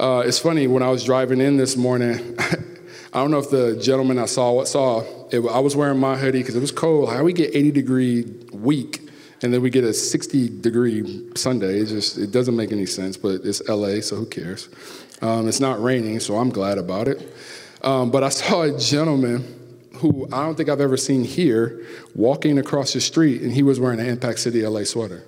Uh, it's funny, when I was driving in this morning, I don't know if the gentleman I saw what saw, it, I was wearing my hoodie because it was cold. How we get 80 degree week and then we get a 60 degree Sunday? It just, it doesn't make any sense, but it's LA, so who cares? Um, it's not raining, so I'm glad about it. Um, but I saw a gentleman who I don't think I've ever seen here walking across the street, and he was wearing an Impact City LA sweater.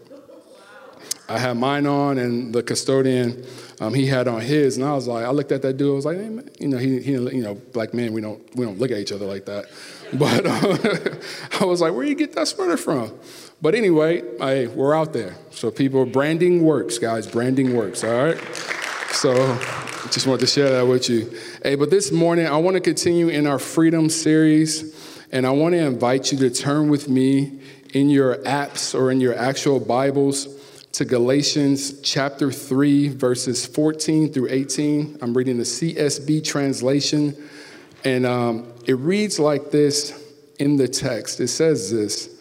I had mine on, and the custodian, um, he had on his, and I was like, I looked at that dude, I was like, hey, man, you know, he, he, you know, black men, we don't, we don't look at each other like that. But uh, I was like, where you get that sweater from? But anyway, I, we're out there. So people, branding works, guys. Branding works. All right. So just wanted to share that with you. Hey, but this morning I want to continue in our freedom series, and I want to invite you to turn with me in your apps or in your actual Bibles to Galatians chapter 3, verses 14 through 18. I'm reading the CSB translation, and um, it reads like this in the text. It says this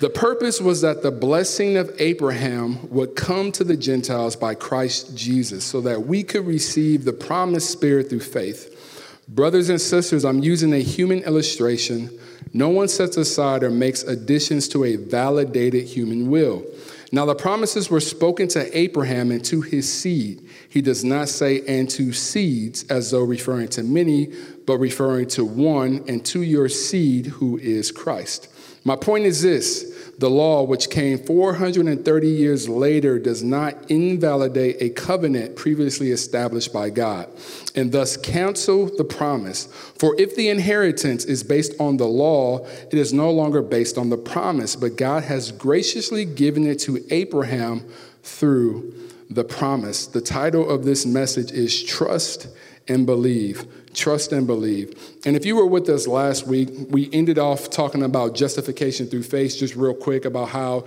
The purpose was that the blessing of Abraham would come to the Gentiles by Christ Jesus, so that we could receive the promised Spirit through faith. Brothers and sisters, I'm using a human illustration. No one sets aside or makes additions to a validated human will. Now, the promises were spoken to Abraham and to his seed. He does not say, and to seeds, as though referring to many, but referring to one, and to your seed, who is Christ. My point is this the law, which came 430 years later, does not invalidate a covenant previously established by God, and thus cancel the promise. For if the inheritance is based on the law, it is no longer based on the promise, but God has graciously given it to Abraham through the promise. The title of this message is Trust and Believe trust and believe. And if you were with us last week, we ended off talking about justification through faith, just real quick about how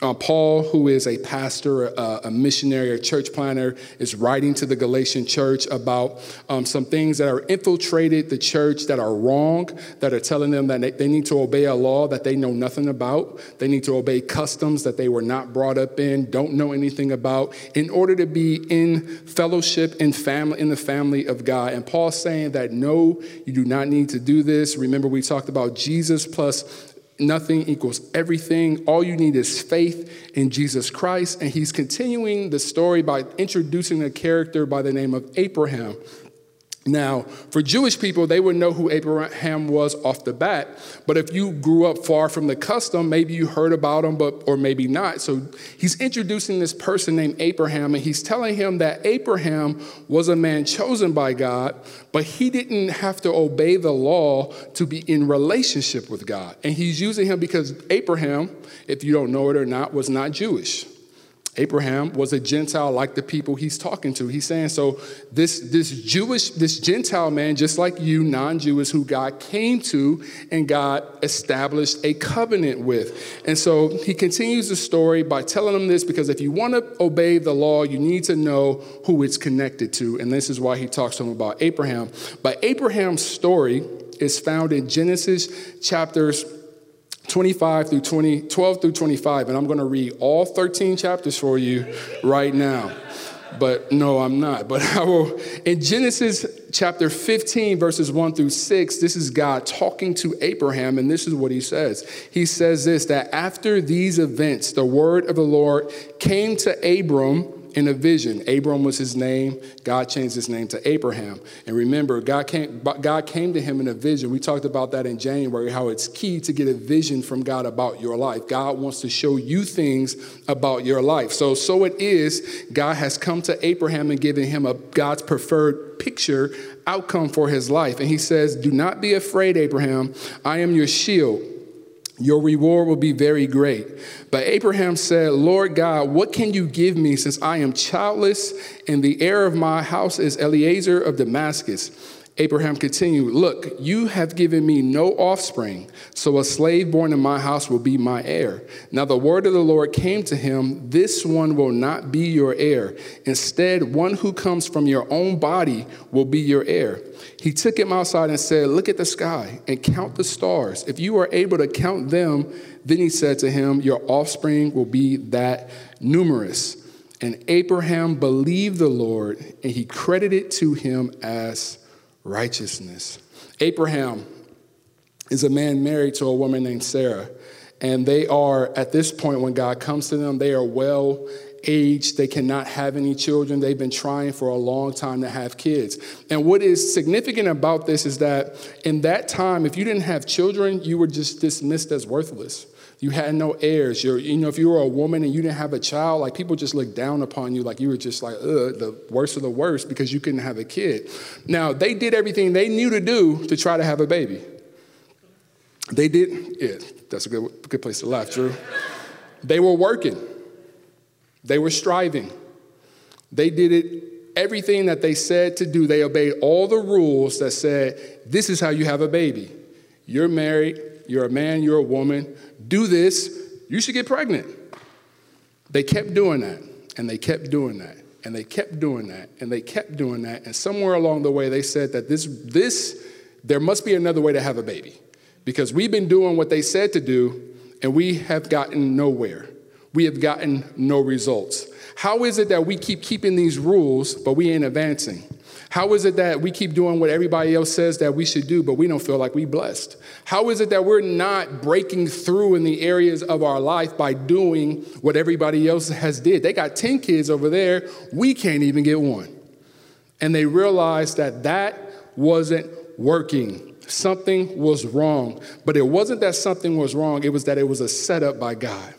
uh, Paul, who is a pastor, a, a, missionary, a church planner, is writing to the Galatian church about um, some things that are infiltrated the church that are wrong, that are telling them that they, they need to obey a law that they know nothing about. They need to obey customs that they were not brought up in, don't know anything about, in order to be in fellowship in family in the family of God. And Paul saying that no, you do not need to do this. Remember, we talked about Jesus plus nothing equals everything. All you need is faith in Jesus Christ. And he's continuing the story by introducing a character by the name of Abraham. Now, for Jewish people, they would know who Abraham was off the bat. But if you grew up far from the custom, maybe you heard about him, but or maybe not. So he's introducing this person named Abraham, and he's telling him that Abraham was a man chosen by God, but he didn't have to obey the law to be in relationship with God. And he's using him because Abraham, if you don't know it or not, was not Jewish. Abraham was a Gentile like the people he's talking to. He's saying, so this, this Jewish, this Gentile man, just like you, non Jewish, who God came to and God established a covenant with. And so he continues the story by telling them this because if you want to obey the law, you need to know who it's connected to. And this is why he talks to them about Abraham. But Abraham's story is found in Genesis chapters 25 through 20, 12 through 25, and I'm going to read all 13 chapters for you right now. But no, I'm not. But I will. In Genesis chapter 15, verses 1 through 6, this is God talking to Abraham, and this is what he says. He says this that after these events, the word of the Lord came to Abram in a vision. Abram was his name. God changed his name to Abraham. And remember, God came, God came to him in a vision. We talked about that in January, how it's key to get a vision from God about your life. God wants to show you things about your life. So, so it is, God has come to Abraham and given him a God's preferred picture outcome for his life. And he says, Do not be afraid, Abraham. I am your shield. Your reward will be very great. But Abraham said, Lord God, what can you give me since I am childless and the heir of my house is Eliezer of Damascus? Abraham continued, Look, you have given me no offspring, so a slave born in my house will be my heir. Now the word of the Lord came to him This one will not be your heir. Instead, one who comes from your own body will be your heir. He took him outside and said, Look at the sky and count the stars. If you are able to count them, then he said to him, Your offspring will be that numerous. And Abraham believed the Lord, and he credited to him as righteousness. Abraham is a man married to a woman named Sarah. And they are, at this point, when God comes to them, they are well aged. They cannot have any children. They've been trying for a long time to have kids. And what is significant about this is that in that time, if you didn't have children, you were just dismissed as worthless. You had no heirs. You're, you know, if you were a woman and you didn't have a child, like people just looked down upon you, like you were just like, ugh, the worst of the worst because you couldn't have a kid. Now, they did everything they knew to do to try to have a baby. They did, yeah, that's a good, good place to laugh, Drew. They were working, they were striving. They did it, everything that they said to do. They obeyed all the rules that said, this is how you have a baby. You're married, you're a man, you're a woman. Do this, you should get pregnant. They kept doing that, and they kept doing that, and they kept doing that, and they kept doing that. And somewhere along the way, they said that this, this, there must be another way to have a baby because we've been doing what they said to do and we have gotten nowhere. We have gotten no results. How is it that we keep keeping these rules, but we ain't advancing? How is it that we keep doing what everybody else says that we should do, but we don't feel like we're blessed? How is it that we're not breaking through in the areas of our life by doing what everybody else has did? They got 10 kids over there, we can't even get one. And they realized that that wasn't working something was wrong. But it wasn't that something was wrong, it was that it was a setup by God.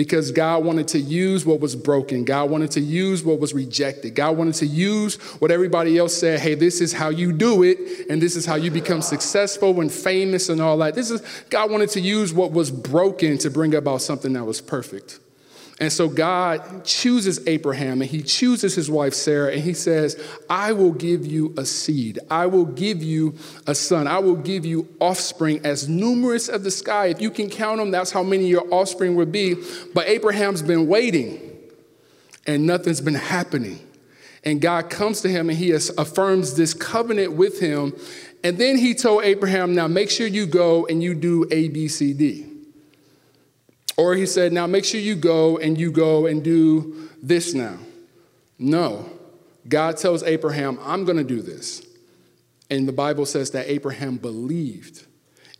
Because God wanted to use what was broken. God wanted to use what was rejected. God wanted to use what everybody else said, hey, this is how you do it, and this is how you become successful and famous and all that. This is God wanted to use what was broken to bring about something that was perfect. And so God chooses Abraham and he chooses his wife Sarah and he says, I will give you a seed. I will give you a son. I will give you offspring as numerous as the sky. If you can count them, that's how many your offspring would be. But Abraham's been waiting and nothing's been happening. And God comes to him and he affirms this covenant with him. And then he told Abraham, Now make sure you go and you do A, B, C, D. Or he said, Now make sure you go and you go and do this now. No. God tells Abraham, I'm going to do this. And the Bible says that Abraham believed.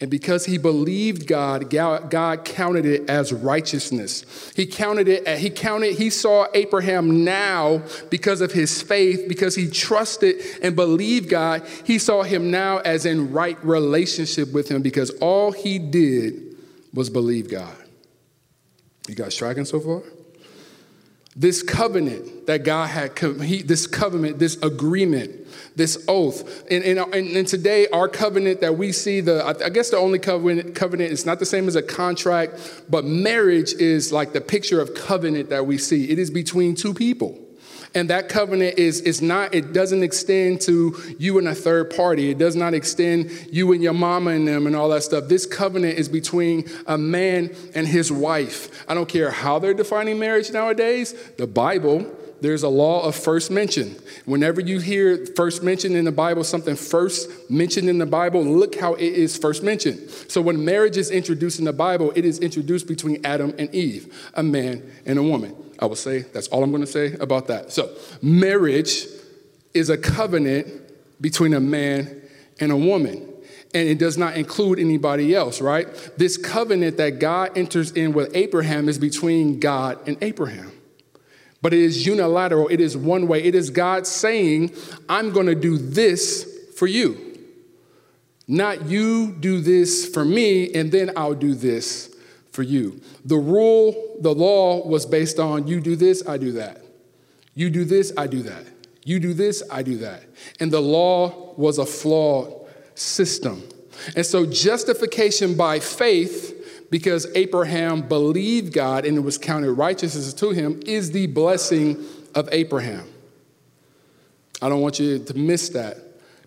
And because he believed God, God counted it as righteousness. He counted it, he counted, he saw Abraham now because of his faith, because he trusted and believed God. He saw him now as in right relationship with him because all he did was believe God. You guys tracking so far? This covenant that God had, he, this covenant, this agreement, this oath. And, and, and, today, our covenant that we see, the I guess the only covenant, covenant is not the same as a contract, but marriage is like the picture of covenant that we see. It is between two people. And that covenant is, is not, it doesn't extend to you and a third party. It does not extend you and your mama and them and all that stuff. This covenant is between a man and his wife. I don't care how they're defining marriage nowadays, the Bible there's a law of first mention. Whenever you hear first mention in the Bible, something first mentioned in the Bible, look how it is first mentioned. So when marriage is introduced in the Bible, it is introduced between Adam and Eve, a man and a woman. I will say that's all I'm going to say about that. So, marriage is a covenant between a man and a woman. And it does not include anybody else, right? This covenant that God enters in with Abraham is between God and Abraham. But it is unilateral, it is one way. It is God saying, I'm going to do this for you. Not you do this for me, and then I'll do this for you. The rule, the law was based on you do this, I do that. You do this, I do that. You do this, I do that. And the law was a flawed system. And so justification by faith because Abraham believed God and it was counted righteousness to him, is the blessing of Abraham. I don't want you to miss that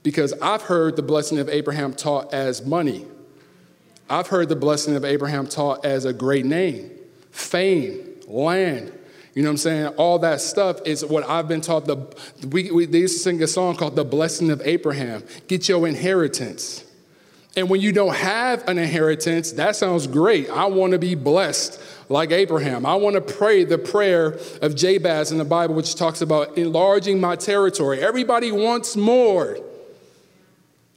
because I've heard the blessing of Abraham taught as money. I've heard the blessing of Abraham taught as a great name, fame, land. You know what I'm saying? All that stuff is what I've been taught. The, we, we, they used to sing a song called The Blessing of Abraham. Get your inheritance. And when you don't have an inheritance, that sounds great. I want to be blessed like Abraham. I want to pray the prayer of Jabez in the Bible, which talks about enlarging my territory. Everybody wants more.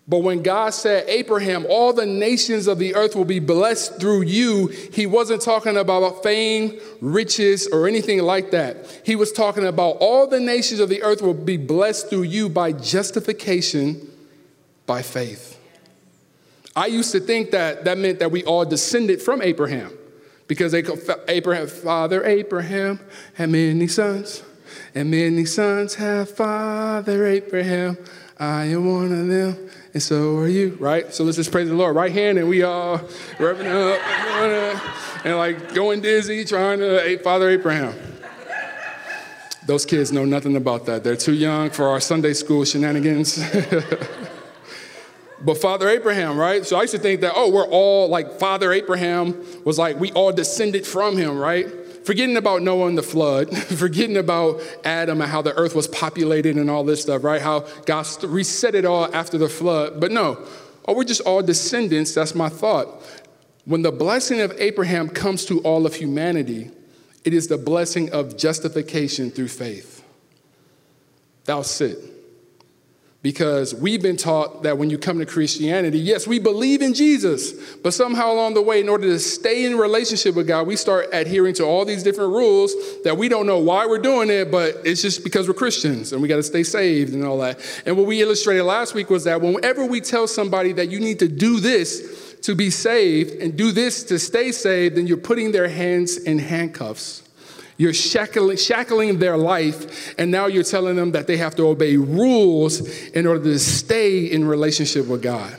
But when God said, Abraham, all the nations of the earth will be blessed through you, he wasn't talking about fame, riches, or anything like that. He was talking about all the nations of the earth will be blessed through you by justification by faith. I used to think that that meant that we all descended from Abraham because they, Abraham, Father Abraham had many sons, and many sons have Father Abraham. I am one of them and so are you, right? So let's just praise the Lord. Right hand, and we all revving up and like going dizzy, trying to Father Abraham. Those kids know nothing about that. They're too young for our Sunday school shenanigans. but Father Abraham, right? So I used to think that, oh, we're all like Father Abraham was like, we all descended from him, right? Forgetting about Noah and the flood, forgetting about Adam and how the earth was populated and all this stuff, right? How God reset it all after the flood. But no, oh, we're just all descendants. That's my thought. When the blessing of Abraham comes to all of humanity, it is the blessing of justification through faith. Thou sit because we've been taught that when you come to Christianity, yes, we believe in Jesus, but somehow along the way, in order to stay in relationship with God, we start adhering to all these different rules that we don't know why we're doing it, but it's just because we're Christians and we got to stay saved and all that. And what we illustrated last week was that whenever we tell somebody that you need to do this to be saved and do this to stay saved, then you're putting their hands in handcuffs you're shackling, shackling their life, and now you're telling them that they have to obey rules in order to stay in relationship with God.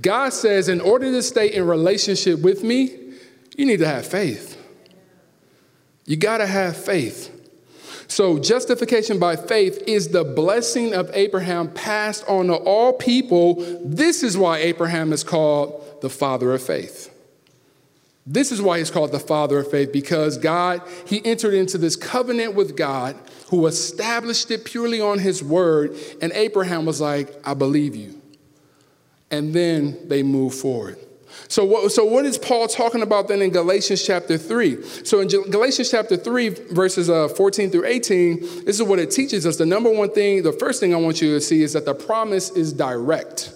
God says, in order to stay in relationship with me, you need to have faith. You got to have faith. So, justification by faith is the blessing of Abraham passed on to all people. This is why Abraham is called the father of faith. This is why he's called the father of faith, because God, he entered into this covenant with God who established it purely on his word. And Abraham was like, I believe you. And then they move forward. So what, so what is Paul talking about then in Galatians chapter 3? So in Galatians chapter 3, verses uh, 14 through 18, this is what it teaches us. The number one thing, the first thing I want you to see is that the promise is direct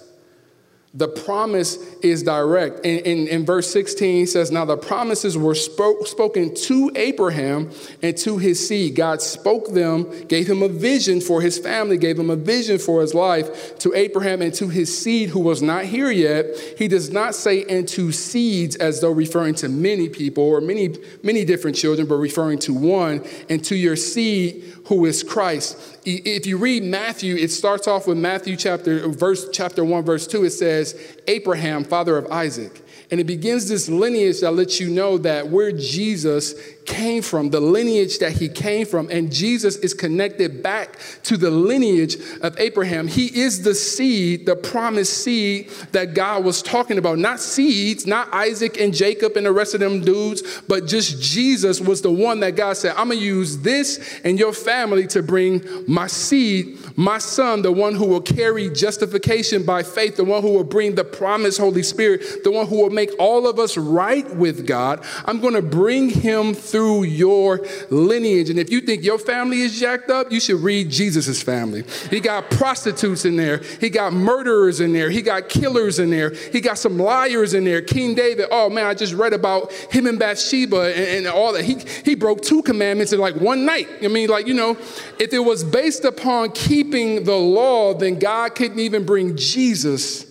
the promise is direct. In, in, in, verse 16 he says, Now the promises were spoke, spoken to Abraham and to his seed. God spoke them, gave him a vision for his family, gave him a vision for his life to Abraham and to his seed who was not here yet. He does not say and to seeds as though referring to many people or many, many different children, but referring to one and to your seed who is Christ. If you read Matthew, it starts off with Matthew chapter verse chapter 1 verse 2 it says Abraham father of Isaac. And it begins this lineage that lets you know that where Jesus came from, the lineage that he came from. And Jesus is connected back to the lineage of Abraham. He is the seed, the promised seed that God was talking about. Not seeds, not Isaac and Jacob and the rest of them dudes, but just Jesus was the one that God said, I'm going to use this and your family to bring my seed, my son, the one who will carry justification by faith, the one who will bring the promised Holy Spirit, the one who will make all of us right with God. I'm going to bring him through your lineage. And if you think your family is jacked up, you should read Jesus' family. He got prostitutes in there, he got murderers in there, he got killers in there, he got some liars in there. King David, oh man, I just read about him and Bathsheba and, and all that. He, he broke two commandments in like one night. I mean, like, you know, if it was based upon keeping the law, then God couldn't even bring Jesus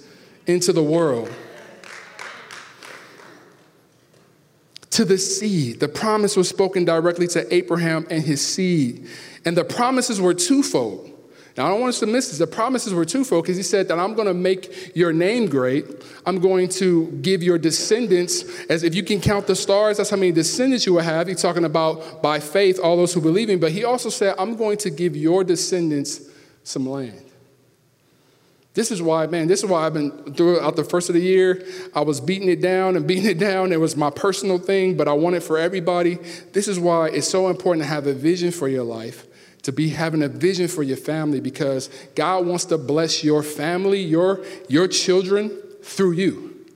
into the world. To the seed. The promise was spoken directly to Abraham and his seed. And the promises were twofold. Now, I don't want us to miss this. The promises were twofold because he said that I'm going to make your name great. I'm going to give your descendants, as if you can count the stars, that's how many descendants you will have. He's talking about by faith, all those who believe in. But he also said, I'm going to give your descendants some land. This is why, man, this is why I've been throughout the first of the year. I was beating it down and beating it down. It was my personal thing, but I want it for everybody. This is why it's so important to have a vision for your life, to be having a vision for your family, because God wants to bless your family, your, your children through you.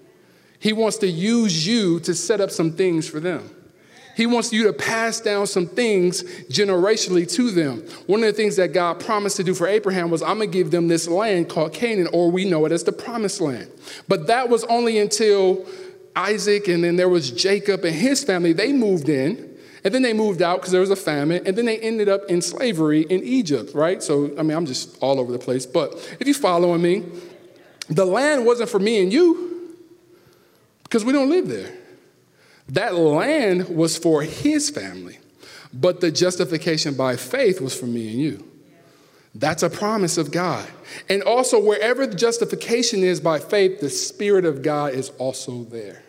He wants to use you to set up some things for them. He wants you to pass down some things generationally to them. One of the things that God promised to do for Abraham was, I'm going to give them this land called Canaan, or we know it as the promised land. But that was only until Isaac and then there was Jacob and his family. They moved in. And then they moved out because there was a famine, and then they ended up in slavery in Egypt, right? So, I mean, I'm just all over the place. But if you're following me, the land wasn't for me and you because we don't live there. That land was for his family, but the justification by faith was for me and you. That's a promise of God. And also, wherever the justification is by faith, the Spirit of God is also there.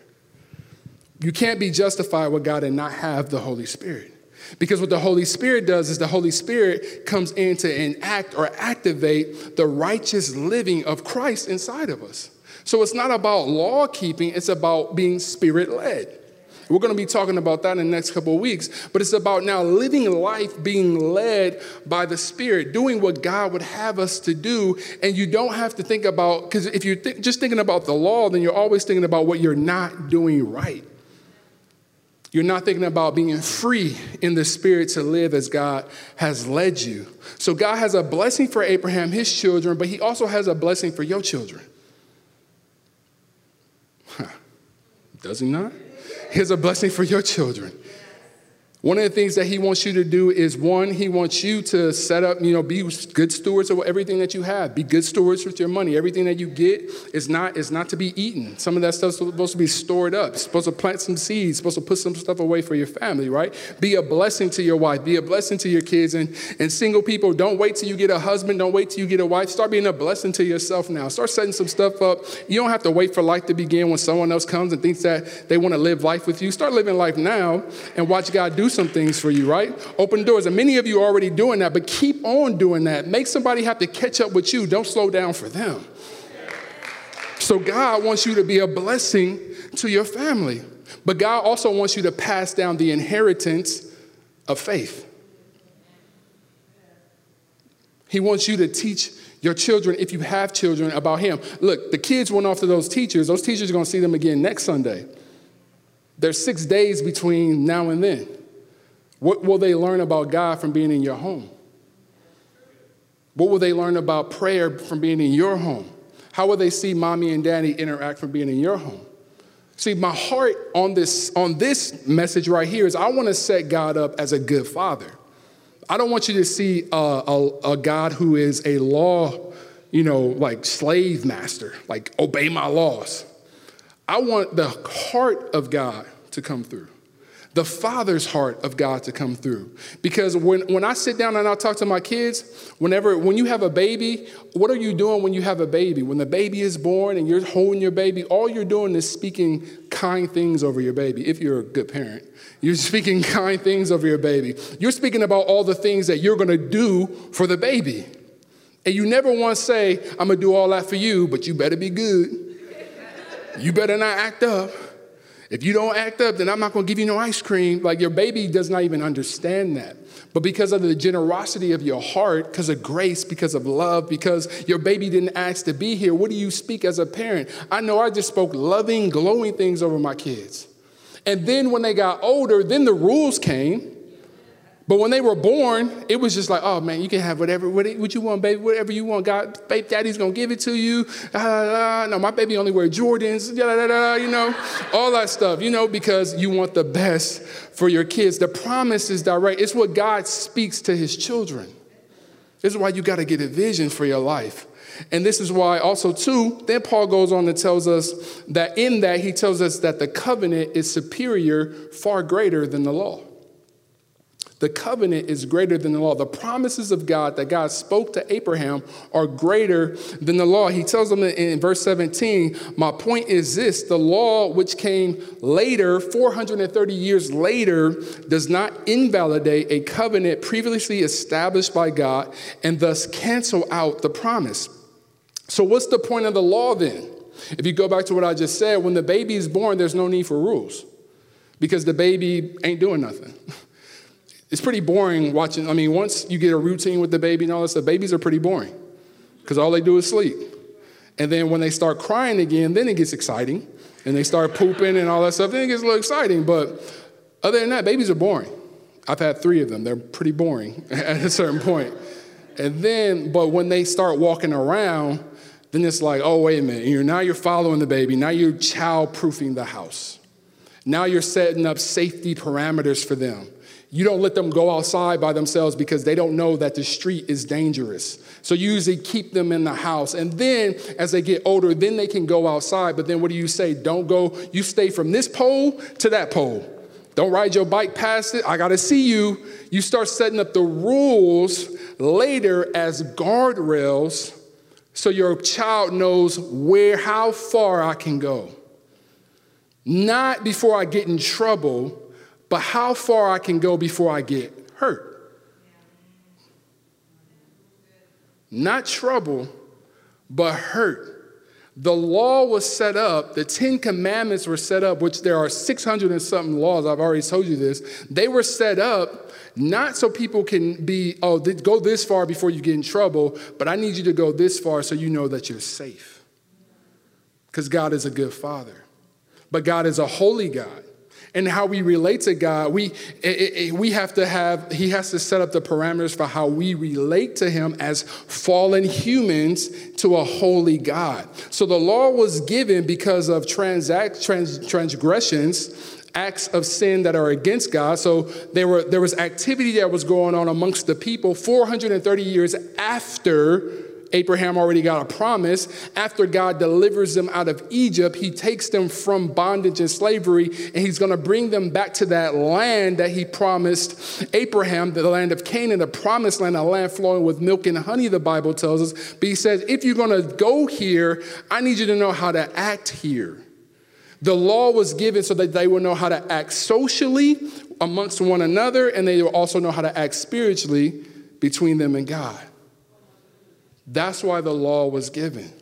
You can't be justified with God and not have the Holy Spirit. Because what the Holy Spirit does is the Holy Spirit comes in to enact or activate the righteous living of Christ inside of us. So it's not about law keeping, it's about being spirit led. We're going to be talking about that in the next couple of weeks, but it's about now living life being led by the Spirit, doing what God would have us to do. And you don't have to think about, because if you're th- just thinking about the law, then you're always thinking about what you're not doing right. You're not thinking about being free in the spirit to live as God has led you. So, God has a blessing for Abraham, his children, but he also has a blessing for your children. Huh. Does he not? Here's a blessing for your children. One of the things that he wants you to do is one, he wants you to set up, you know, be good stewards of everything that you have. Be good stewards with your money. Everything that you get is not is not to be eaten. Some of that stuff's supposed to be stored up. supposed to plant some seeds. supposed to put some stuff away for your family, right? Be a blessing to your wife. Be a blessing to your kids. And and single people, don't wait till you get a husband. Don't wait till you get a wife. Start being a blessing to yourself now. Start setting some stuff up. You don't have to wait for life to begin when someone else comes and thinks that they want to live life with you. Start living life now and watch God do some things for you, right? Open doors. And many of you are already doing that, but keep on doing that. Make somebody have to catch up with you. Don't slow down for them. So, God wants you to be a blessing to your family, but God also wants you to pass down the inheritance of faith. He wants you to teach your children, if you have children, about Him. Look, the kids went off to those teachers. Those teachers are going to see them again next Sunday. There's six days between now and then. What will they learn about God from being in your home? What will they learn about prayer from being in your home? How will they see mommy and daddy interact from being in your home? See, my heart on this, on this message right here is I want to set God up as a good father. I don't want you to see a, a, a God who is a law, you know, like slave master, like obey my laws. I want the heart of God to come through the father's heart of God to come through. Because when, when I sit down and I talk to my kids, whenever when you have a baby, what are you doing when you have a baby? When the baby is born and you're holding your baby, all you're doing is speaking kind things over your baby, if you're a good parent. You're speaking kind things over your baby. You're speaking about all the things that you're gonna do for the baby. And you never want to say, I'm gonna do all that for you, but you better be good. You better not act up. If you don't act up, then I'm not going to give you no ice cream. Like your baby does not even understand that. But because of the generosity of your heart, because of grace, because of love, because your baby didn't ask to be here, what do you speak as a parent? I know I just spoke loving, glowing things over my kids. And then when they got older, then the rules came. But when they were born, it was just like, oh man, you can have whatever, what you want, baby, whatever you want. God, baby, daddy's gonna give it to you. Ah, no, my baby only wear Jordans, da, da, da, you know, all that stuff, you know, because you want the best for your kids. The promise is direct. It's what God speaks to his children. This is why you gotta get a vision for your life. And this is why also too, then Paul goes on and tells us that in that he tells us that the covenant is superior, far greater than the law. The covenant is greater than the law. The promises of God that God spoke to Abraham are greater than the law. He tells them in verse 17, My point is this the law, which came later, 430 years later, does not invalidate a covenant previously established by God and thus cancel out the promise. So, what's the point of the law then? If you go back to what I just said, when the baby is born, there's no need for rules because the baby ain't doing nothing. It's pretty boring watching. I mean, once you get a routine with the baby and all this stuff, babies are pretty boring because all they do is sleep. And then when they start crying again, then it gets exciting. And they start pooping and all that stuff, then it gets a little exciting. But other than that, babies are boring. I've had three of them. They're pretty boring at a certain point. And then, but when they start walking around, then it's like, oh, wait a minute. You're, now you're following the baby. Now you're child proofing the house. Now you're setting up safety parameters for them. You don't let them go outside by themselves because they don't know that the street is dangerous. So you usually keep them in the house. And then as they get older, then they can go outside. But then what do you say? Don't go, you stay from this pole to that pole. Don't ride your bike past it. I got to see you. You start setting up the rules later as guardrails so your child knows where, how far I can go. Not before I get in trouble, but how far I can go before I get hurt. Not trouble, but hurt. The law was set up, the Ten Commandments were set up, which there are 600 and something laws, I've already told you this. They were set up not so people can be, oh, go this far before you get in trouble, but I need you to go this far so you know that you're safe. Because God is a good father, but God is a holy God and how we relate to God, we, it, it, we have to have, He has to set up the parameters for how we relate to Him as fallen humans to a holy God. So the law was given because of transact, trans, transgressions acts of sin that are against God. So there, were, there was activity that was going on amongst the people 430 years after Abraham already got a promise. After God delivers them out of Egypt, he takes them from bondage and slavery, and he's going to bring them back to that land that he promised Abraham, the land of Canaan, the promised land, a land flowing with milk and honey, the Bible tells us. But he says, if you're going to go here, I need you to know how to act here. The law was given so that they would know how to act socially amongst one another, and they will also know how to act spiritually between them and God. That's why the law was given.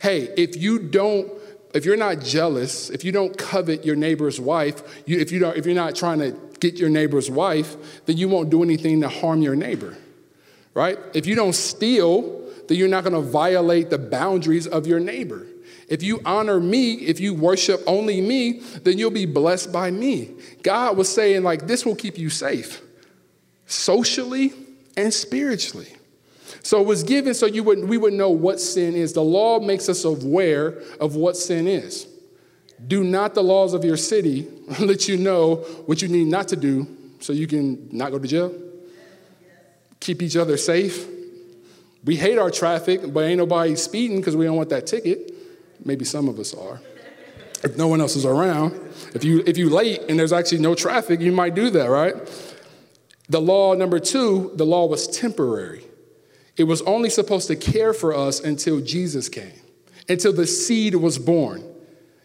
Hey, if you don't, if you're not jealous, if you don't covet your neighbor's wife, you, if, you don't, if you're not trying to get your neighbor's wife, then you won't do anything to harm your neighbor, right? If you don't steal, then you're not to violate the boundaries of your neighbor. If you honor me, if you worship only me, then you'll be blessed by me. God was saying, like, this will keep you safe socially and spiritually. So it was given so you would, we would know what sin is. The law makes us aware of what sin is. Do not the laws of your city let you know what you need not to do so you can not go to jail? Keep each other safe. We hate our traffic, but ain't nobody speeding because we don't want that ticket. Maybe some of us are. If no one else is around, if you if you late and there's actually no traffic, you might do that, right? The law number 2, the law was temporary. It was only supposed to care for us until Jesus came, until the seed was born.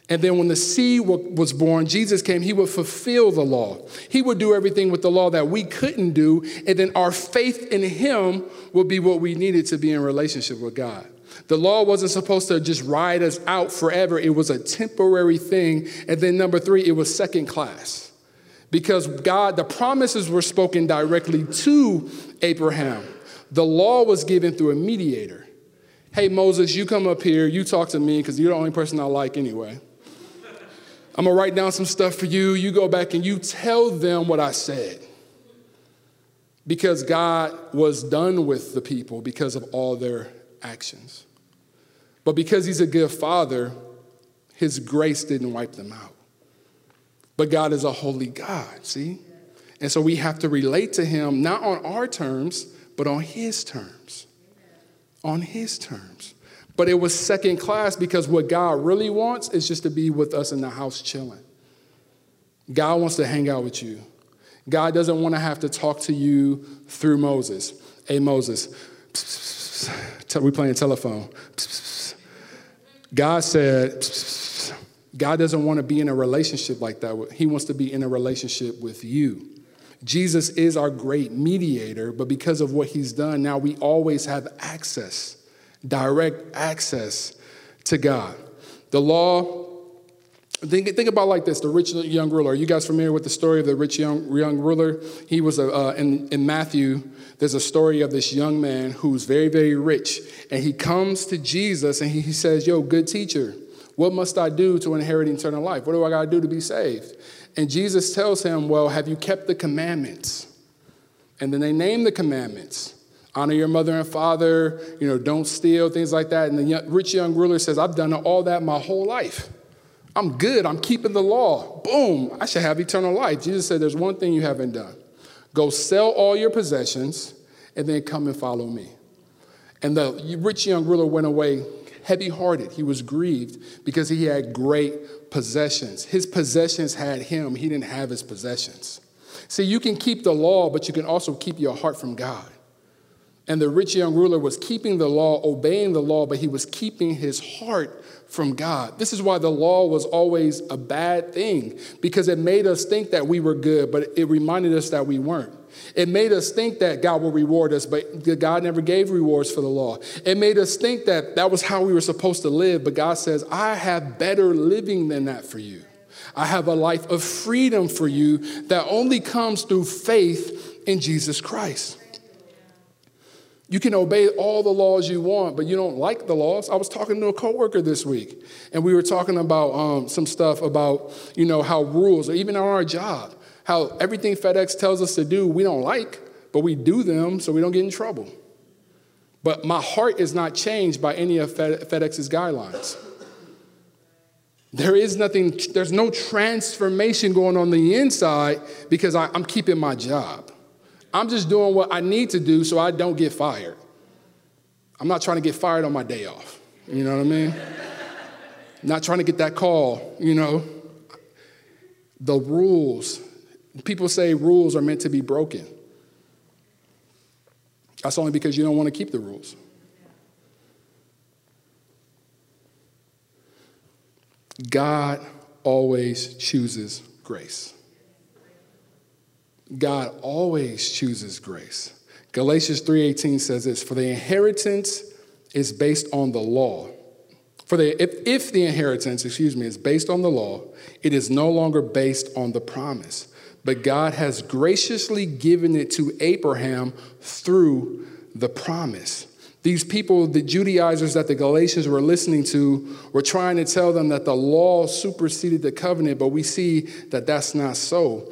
And then when the seed was born, Jesus came, he would fulfill the law. He would do everything with the law that we couldn't do. And then our faith in him would be what we needed to be in relationship with God. The law wasn't supposed to just ride us out forever, it was a temporary thing. And then number three, it was second class. Because God, the promises were spoken directly to Abraham. The law was given through a mediator. Hey, Moses, you come up here, you talk to me because you're the only person I like anyway. I'm gonna write down some stuff for you. You go back and you tell them what I said. Because God was done with the people because of all their actions. But because He's a good father, His grace didn't wipe them out. But God is a holy God, see? And so we have to relate to Him not on our terms, but on his terms. On his terms. But it was second class because what God really wants is just to be with us in the house chilling. God wants to hang out with you. God doesn't want to have to talk to you through Moses. Hey, Moses, we playing telephone. God said, God doesn't want to be in a relationship like that. He wants to be in a relationship with you. Jesus is our great mediator, but because of what he's done, now we always have access, direct access to God. The law Think, think about like this the rich young ruler. Are you guys familiar with the story of the rich young, young ruler? He was a, uh, in, in Matthew, there's a story of this young man who's very, very rich. And he comes to Jesus and he, he says, Yo, good teacher, what must I do to inherit eternal life? What do I got to do to be saved? And Jesus tells him, Well, have you kept the commandments? And then they name the commandments honor your mother and father, you know, don't steal, things like that. And the rich young ruler says, I've done all that my whole life. I'm good. I'm keeping the law. Boom. I should have eternal life. Jesus said, There's one thing you haven't done go sell all your possessions and then come and follow me. And the rich young ruler went away heavy hearted. He was grieved because he had great possessions. His possessions had him, he didn't have his possessions. See, you can keep the law, but you can also keep your heart from God. And the rich young ruler was keeping the law, obeying the law, but he was keeping his heart from God. This is why the law was always a bad thing, because it made us think that we were good, but it reminded us that we weren't. It made us think that God will reward us, but God never gave rewards for the law. It made us think that that was how we were supposed to live, but God says, I have better living than that for you. I have a life of freedom for you that only comes through faith in Jesus Christ. You can obey all the laws you want, but you don't like the laws. I was talking to a coworker this week, and we were talking about um, some stuff about, you know, how rules, or even on our job, how everything FedEx tells us to do, we don't like, but we do them so we don't get in trouble. But my heart is not changed by any of FedEx's guidelines. There is nothing, there's no transformation going on the inside because I, I'm keeping my job. I'm just doing what I need to do so I don't get fired. I'm not trying to get fired on my day off. You know what I mean? not trying to get that call, you know. The rules. People say rules are meant to be broken. That's only because you don't want to keep the rules. God always chooses grace. God always chooses grace. Galatians 3:18 says this, for the inheritance is based on the law. For the if, if the inheritance, excuse me, is based on the law, it is no longer based on the promise. But God has graciously given it to Abraham through the promise. These people, the Judaizers that the Galatians were listening to, were trying to tell them that the law superseded the covenant, but we see that that's not so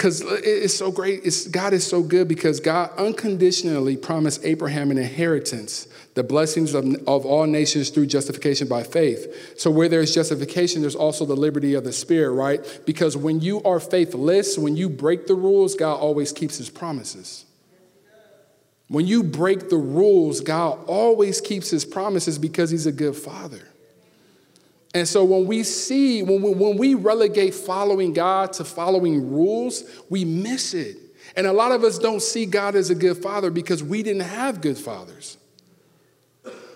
because it's so great. It's, God is so good because God unconditionally promised Abraham an inheritance, the blessings of, of all nations through justification by faith. So, where there's justification, there's also the liberty of the Spirit, right? Because when you are faithless, when you break the rules, God always keeps his promises. When you break the rules, God always keeps his promises because he's a good father. And so when we see, when we, when we relegate following God to following rules, we miss it. And a lot of us don't see God as a good father because we didn't have good fathers.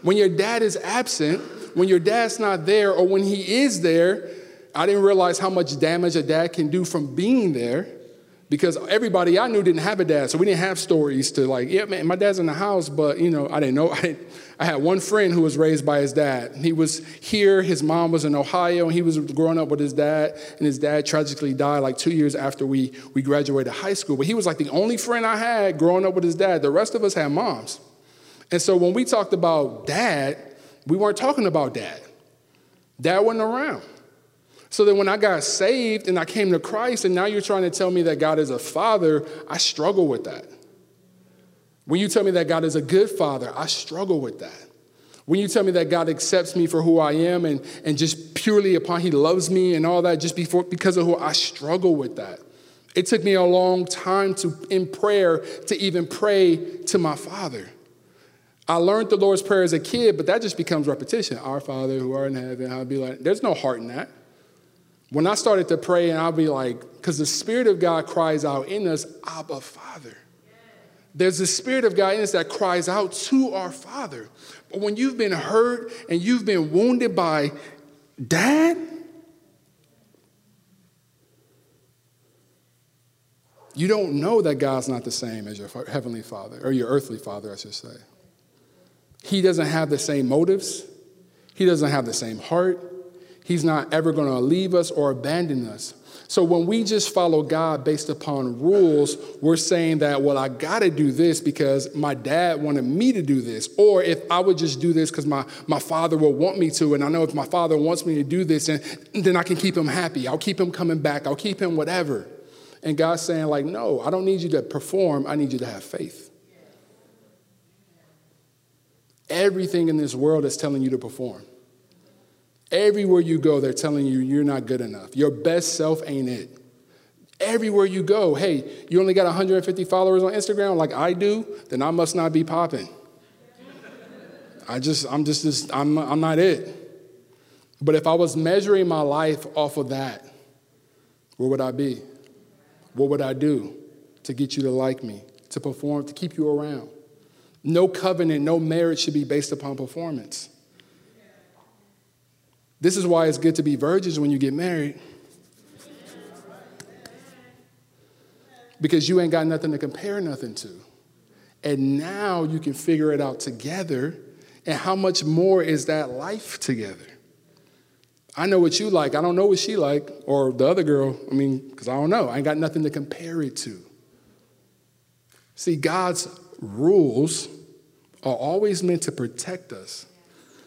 When your dad is absent, when your dad's not there, or when he is there, I didn't realize how much damage a dad can do from being there because everybody I knew didn't have a dad. So we didn't have stories to like, yeah, man, my dad's in the house, but you know, I didn't know. I, didn't, I had one friend who was raised by his dad. He was here, his mom was in Ohio, and he was growing up with his dad, and his dad tragically died like two years after we, we graduated high school. But he was like the only friend I had growing up with his dad. The rest of us had moms. And so when we talked about dad, we weren't talking about dad. Dad wasn't around. So then when I got saved and I came to Christ, and now you're trying to tell me that God is a father, I struggle with that. When you tell me that God is a good father, I struggle with that. When you tell me that God accepts me for who I am and, and just purely upon He loves me and all that, just before, because of who I struggle with that. It took me a long time to, in prayer, to even pray to my Father. I learned the Lord's Prayer as a kid, but that just becomes repetition. Our Father who art in heaven, I'll be like, there's no heart in that. When I started to pray, and I'll be like, because the Spirit of God cries out in us, Abba, Father. There's the Spirit of God in us that cries out to our Father. But when you've been hurt and you've been wounded by dad, you don't know that God's not the same as your heavenly Father, or your earthly Father, I should say. He doesn't have the same motives, He doesn't have the same heart, He's not ever going to leave us or abandon us. So when we just follow God based upon rules, we're saying that, well, I got to do this because my dad wanted me to do this. Or if I would just do this because my, my father will want me to, and I know if my father wants me to do this, and then I can keep him happy. I'll keep him coming back. I'll keep him whatever. And God's saying, like, no, I don't need you to perform. I need you to have faith. Everything in this world is telling you to perform. Everywhere you go, they're telling you you're not good enough. Your best self ain't it. Everywhere you go, hey, you only got 150 followers on Instagram like I do, then I must not be popping. I just, I'm just, just I'm, I'm not it. But if I was measuring my life off of that, where would I be? What would I do to get you to like me, to perform, to keep you around? No covenant, no marriage should be based upon performance. This is why it's good to be virgins when you get married. Because you ain't got nothing to compare nothing to. And now you can figure it out together. And how much more is that life together? I know what you like. I don't know what she like or the other girl. I mean, because I don't know. I ain't got nothing to compare it to. See, God's rules are always meant to protect us.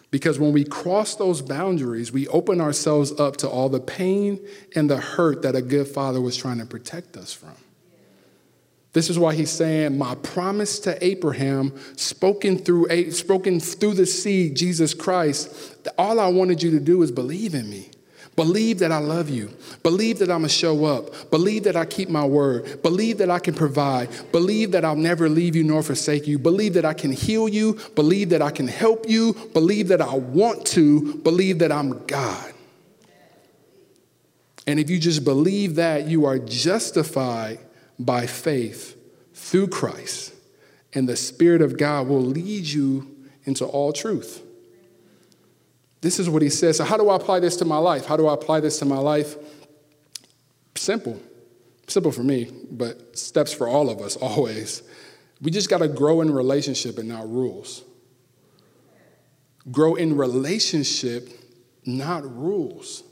Because when we cross those boundaries, we open ourselves up to all the pain and the hurt that a good father was trying to protect us from. This is why he's saying, My promise to Abraham, spoken through, spoken through the seed, Jesus Christ, all I wanted you to do is believe in me. Believe that I love you. Believe that I'm going to show up. Believe that I keep my word. Believe that I can provide. Believe that I'll never leave you nor forsake you. Believe that I can heal you. Believe that I can help you. Believe that I want to. Believe that I'm God. And if you just believe that, you are justified by faith through Christ. And the Spirit of God will lead you into all truth. This is what he says. So, how do I apply this to my life? How do I apply this to my life? Simple. Simple for me, but steps for all of us always. We just got to grow in relationship and not rules. Grow in relationship, not rules.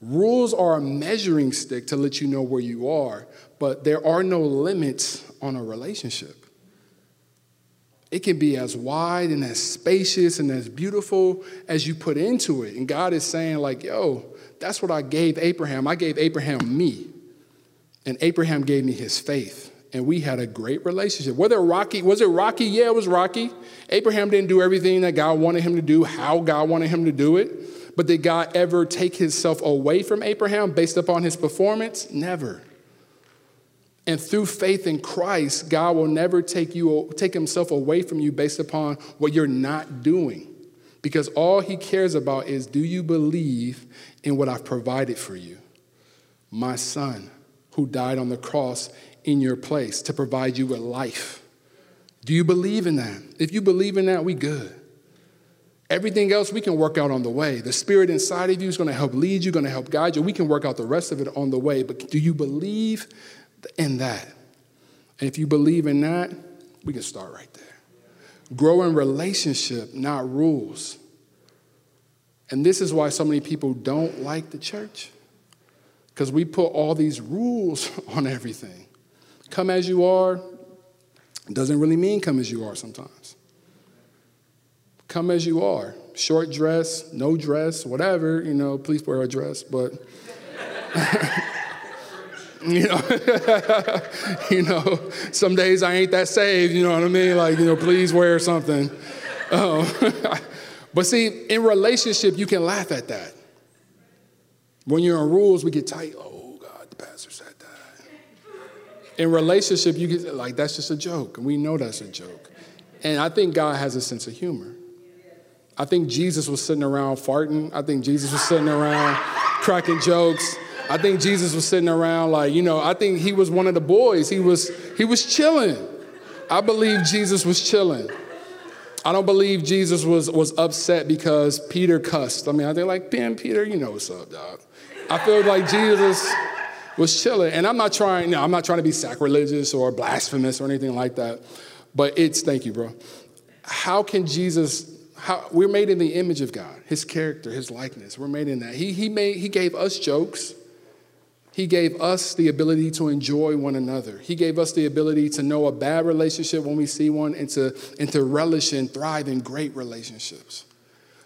Rules are a measuring stick to let you know where you are, but there are no limits on a relationship it can be as wide and as spacious and as beautiful as you put into it. And God is saying, like, yo, that's what I gave Abraham. I gave Abraham me. And Abraham gave me his faith. And we had a great relationship. Whether rocky, was it rocky? Yeah, it was rocky. Abraham didn't do everything that God wanted him to do, how God wanted him to do it. But did God ever take himself away from Abraham based upon his performance? Never. And through faith in Christ, God will never take you take himself away from you based upon what you're not doing. Because all he cares about is do you believe in what I've provided for you? My son who died on the cross in your place to provide you with life. Do you believe in that? If you believe in that, we good. Everything else we can work out on the way. The spirit inside of you is going to help lead you, going to help guide you. We can work out the rest of it on the way. But do you believe in that. And if you believe in that, we can start right there. Grow in relationship, not rules. And this is why so many people don't like the church. Because we put all these rules on everything. Come as you are doesn't really mean come as you are sometimes. Come as you are. Short dress, no dress, whatever, you know, please wear a dress, but You know, you know, some days I ain't that saved, you know what I mean? Like, you know, please wear something. Um, but see, in relationship, you can laugh at that. When you're in rules, we get tight. Oh, God, the pastor said that. In relationship, you get like, that's just a joke. And we know that's a joke. And I think God has a sense of humor. I think Jesus was sitting around farting. I think Jesus was sitting around cracking jokes. I think Jesus was sitting around like, you know, I think he was one of the boys. He was he was chilling. I believe Jesus was chilling. I don't believe Jesus was was upset because Peter cussed. I mean, I think like, Ben, Peter, you know what's up, dog. I feel like Jesus was chilling. And I'm not trying, no, I'm not trying to be sacrilegious or blasphemous or anything like that. But it's thank you, bro. How can Jesus how, we're made in the image of God, His character, His likeness. We're made in that. He, he, made, he gave us jokes. He gave us the ability to enjoy one another. He gave us the ability to know a bad relationship when we see one and to, and to relish and thrive in great relationships.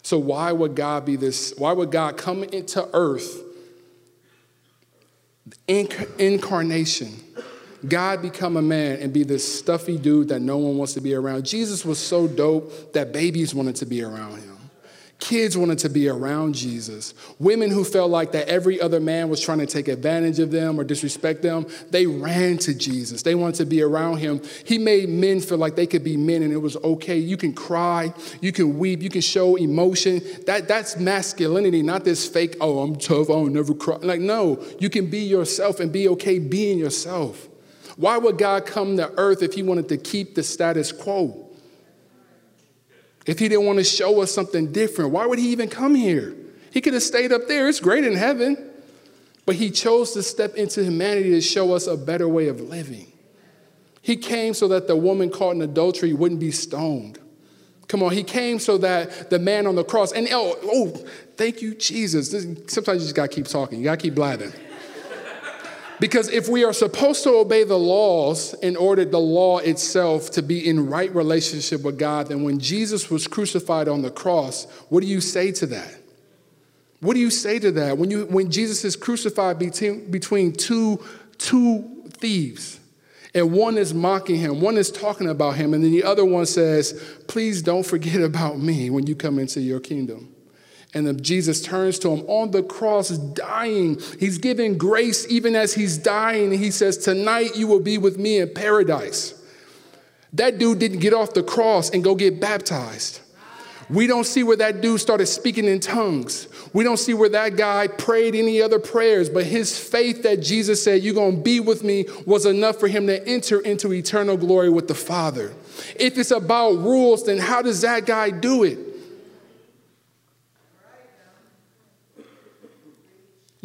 So, why would God be this? Why would God come into earth, inc- incarnation, God become a man and be this stuffy dude that no one wants to be around? Jesus was so dope that babies wanted to be around him. Kids wanted to be around Jesus. Women who felt like that every other man was trying to take advantage of them or disrespect them, they ran to Jesus. They wanted to be around him. He made men feel like they could be men and it was okay. You can cry, you can weep, you can show emotion. That, that's masculinity, not this fake, oh, I'm tough, I'll never cry. Like, no, you can be yourself and be okay being yourself. Why would God come to earth if he wanted to keep the status quo? If he didn't want to show us something different, why would he even come here? He could have stayed up there. It's great in heaven. But he chose to step into humanity to show us a better way of living. He came so that the woman caught in adultery wouldn't be stoned. Come on, he came so that the man on the cross, and oh, oh thank you, Jesus. Sometimes you just gotta keep talking, you gotta keep blathering. Because if we are supposed to obey the laws in order the law itself to be in right relationship with God, then when Jesus was crucified on the cross, what do you say to that? What do you say to that? When, you, when Jesus is crucified between, between two, two thieves, and one is mocking him, one is talking about him, and then the other one says, Please don't forget about me when you come into your kingdom. And then Jesus turns to him on the cross, dying. He's giving grace even as he's dying. He says, Tonight you will be with me in paradise. That dude didn't get off the cross and go get baptized. We don't see where that dude started speaking in tongues. We don't see where that guy prayed any other prayers, but his faith that Jesus said, You're going to be with me, was enough for him to enter into eternal glory with the Father. If it's about rules, then how does that guy do it?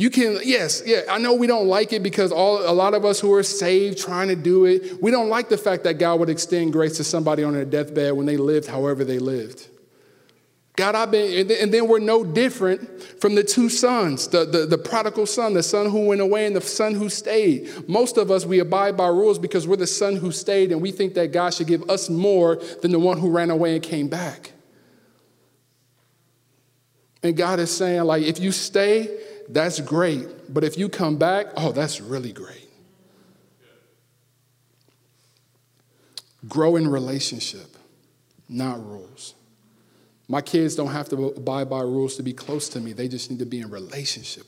You can, yes, yeah, I know we don't like it because all, a lot of us who are saved trying to do it, we don't like the fact that God would extend grace to somebody on their deathbed when they lived however they lived. God, I've been, and then we're no different from the two sons, the, the, the, prodigal son, the son who went away and the son who stayed. Most of us, we abide by rules because we're the son who stayed and we think that God should give us more than the one who ran away and came back. And God is saying, like, if you stay, that's great. But if you come back, oh, that's really great. Grow in relationship, not rules. My kids don't have to abide by rules to be close to me, they just need to be in relationship.